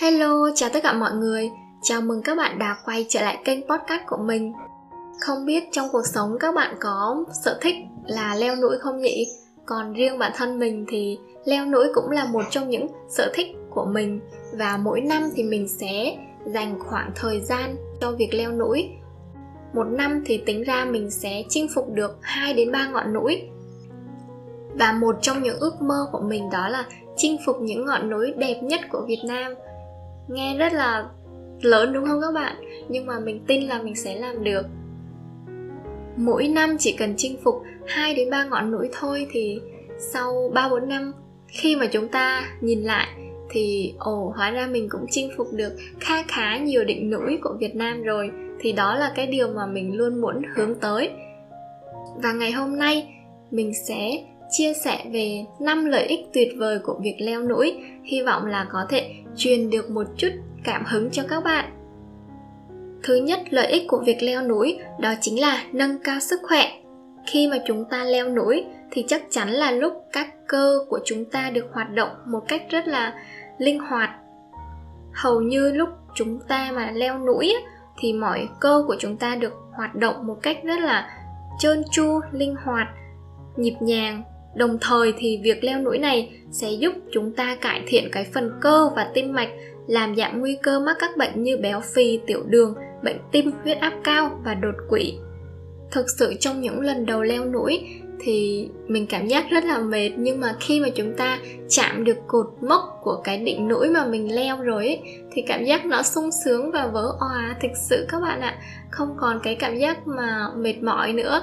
Hello, chào tất cả mọi người. Chào mừng các bạn đã quay trở lại kênh podcast của mình. Không biết trong cuộc sống các bạn có sở thích là leo núi không nhỉ? Còn riêng bản thân mình thì leo núi cũng là một trong những sở thích của mình và mỗi năm thì mình sẽ dành khoảng thời gian cho việc leo núi. Một năm thì tính ra mình sẽ chinh phục được 2 đến 3 ngọn núi. Và một trong những ước mơ của mình đó là chinh phục những ngọn núi đẹp nhất của Việt Nam – nghe rất là lớn đúng không các bạn? Nhưng mà mình tin là mình sẽ làm được. Mỗi năm chỉ cần chinh phục 2 đến 3 ngọn núi thôi thì sau 3 4 năm, khi mà chúng ta nhìn lại thì, ồ, hóa ra mình cũng chinh phục được kha khá nhiều đỉnh núi của Việt Nam rồi. Thì đó là cái điều mà mình luôn muốn hướng tới. Và ngày hôm nay, mình sẽ chia sẻ về 5 lợi ích tuyệt vời của việc leo núi, hy vọng là có thể truyền được một chút cảm hứng cho các bạn. Thứ nhất, lợi ích của việc leo núi đó chính là nâng cao sức khỏe. Khi mà chúng ta leo núi thì chắc chắn là lúc các cơ của chúng ta được hoạt động một cách rất là linh hoạt. Hầu như lúc chúng ta mà leo núi thì mọi cơ của chúng ta được hoạt động một cách rất là trơn tru, linh hoạt, nhịp nhàng Đồng thời thì việc leo núi này sẽ giúp chúng ta cải thiện cái phần cơ và tim mạch, làm giảm nguy cơ mắc các bệnh như béo phì, tiểu đường, bệnh tim, huyết áp cao và đột quỵ. Thực sự trong những lần đầu leo núi thì mình cảm giác rất là mệt nhưng mà khi mà chúng ta chạm được cột mốc của cái đỉnh núi mà mình leo rồi ấy, thì cảm giác nó sung sướng và vỡ òa thực sự các bạn ạ không còn cái cảm giác mà mệt mỏi nữa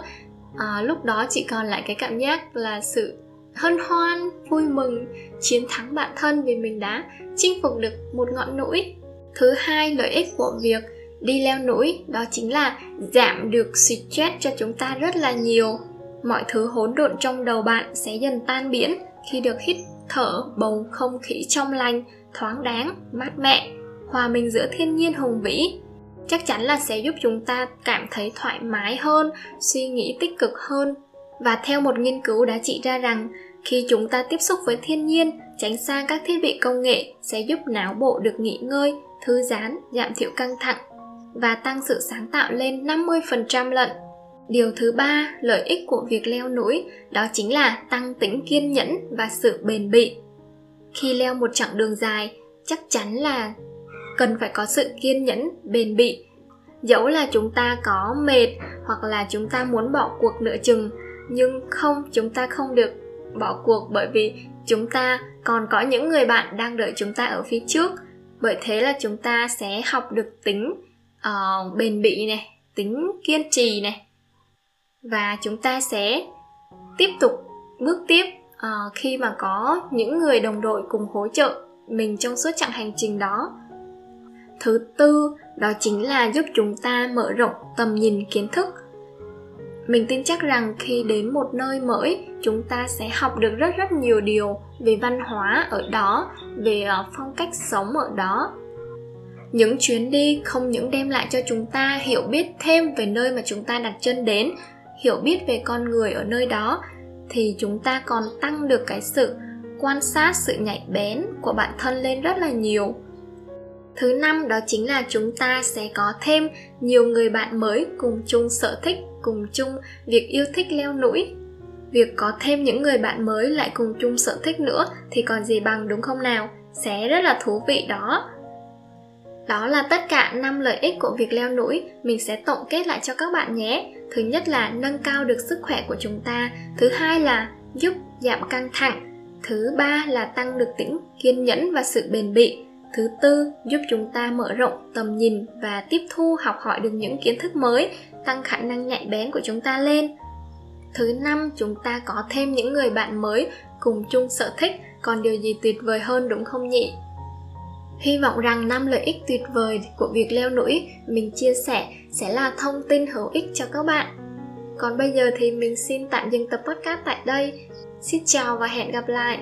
à, lúc đó chỉ còn lại cái cảm giác là sự hân hoan vui mừng chiến thắng bản thân vì mình đã chinh phục được một ngọn núi. Thứ hai lợi ích của việc đi leo núi đó chính là giảm được stress cho chúng ta rất là nhiều. Mọi thứ hỗn độn trong đầu bạn sẽ dần tan biến khi được hít thở bầu không khí trong lành thoáng đáng mát mẻ hòa mình giữa thiên nhiên hùng vĩ chắc chắn là sẽ giúp chúng ta cảm thấy thoải mái hơn suy nghĩ tích cực hơn và theo một nghiên cứu đã chỉ ra rằng khi chúng ta tiếp xúc với thiên nhiên tránh xa các thiết bị công nghệ sẽ giúp não bộ được nghỉ ngơi thư giãn giảm thiểu căng thẳng và tăng sự sáng tạo lên 50% lận. Điều thứ ba, lợi ích của việc leo núi đó chính là tăng tính kiên nhẫn và sự bền bỉ. Khi leo một chặng đường dài, chắc chắn là cần phải có sự kiên nhẫn bền bỉ. Dẫu là chúng ta có mệt hoặc là chúng ta muốn bỏ cuộc nửa chừng nhưng không chúng ta không được bỏ cuộc bởi vì chúng ta còn có những người bạn đang đợi chúng ta ở phía trước. Bởi thế là chúng ta sẽ học được tính uh, bền bỉ này tính kiên trì này. Và chúng ta sẽ tiếp tục bước tiếp uh, khi mà có những người đồng đội cùng hỗ trợ mình trong suốt chặng hành trình đó thứ tư, đó chính là giúp chúng ta mở rộng tầm nhìn kiến thức. Mình tin chắc rằng khi đến một nơi mới, chúng ta sẽ học được rất rất nhiều điều về văn hóa ở đó, về ờ, phong cách sống ở đó. Những chuyến đi không những đem lại cho chúng ta hiểu biết thêm về nơi mà chúng ta đặt chân đến, hiểu biết về con người ở nơi đó, thì chúng ta còn tăng được cái sự quan sát, sự nhạy bén của bản thân lên rất là nhiều thứ năm đó chính là chúng ta sẽ có thêm nhiều người bạn mới cùng chung sở thích, cùng chung việc yêu thích leo núi. Việc có thêm những người bạn mới lại cùng chung sở thích nữa thì còn gì bằng đúng không nào? Sẽ rất là thú vị đó. Đó là tất cả năm lợi ích của việc leo núi. Mình sẽ tổng kết lại cho các bạn nhé. Thứ nhất là nâng cao được sức khỏe của chúng ta. Thứ hai là giúp giảm căng thẳng. Thứ ba là tăng được tính kiên nhẫn và sự bền bỉ thứ tư giúp chúng ta mở rộng tầm nhìn và tiếp thu, học hỏi được những kiến thức mới, tăng khả năng nhạy bén của chúng ta lên thứ năm, chúng ta có thêm những người bạn mới cùng chung sở thích, còn điều gì tuyệt vời hơn đúng không nhỉ Hy vọng rằng năm lợi ích tuyệt vời của việc leo núi mình chia sẻ sẽ là thông tin hữu ích cho các bạn. Còn bây giờ thì mình xin tạm dừng tập podcast tại đây. Xin chào và hẹn gặp lại.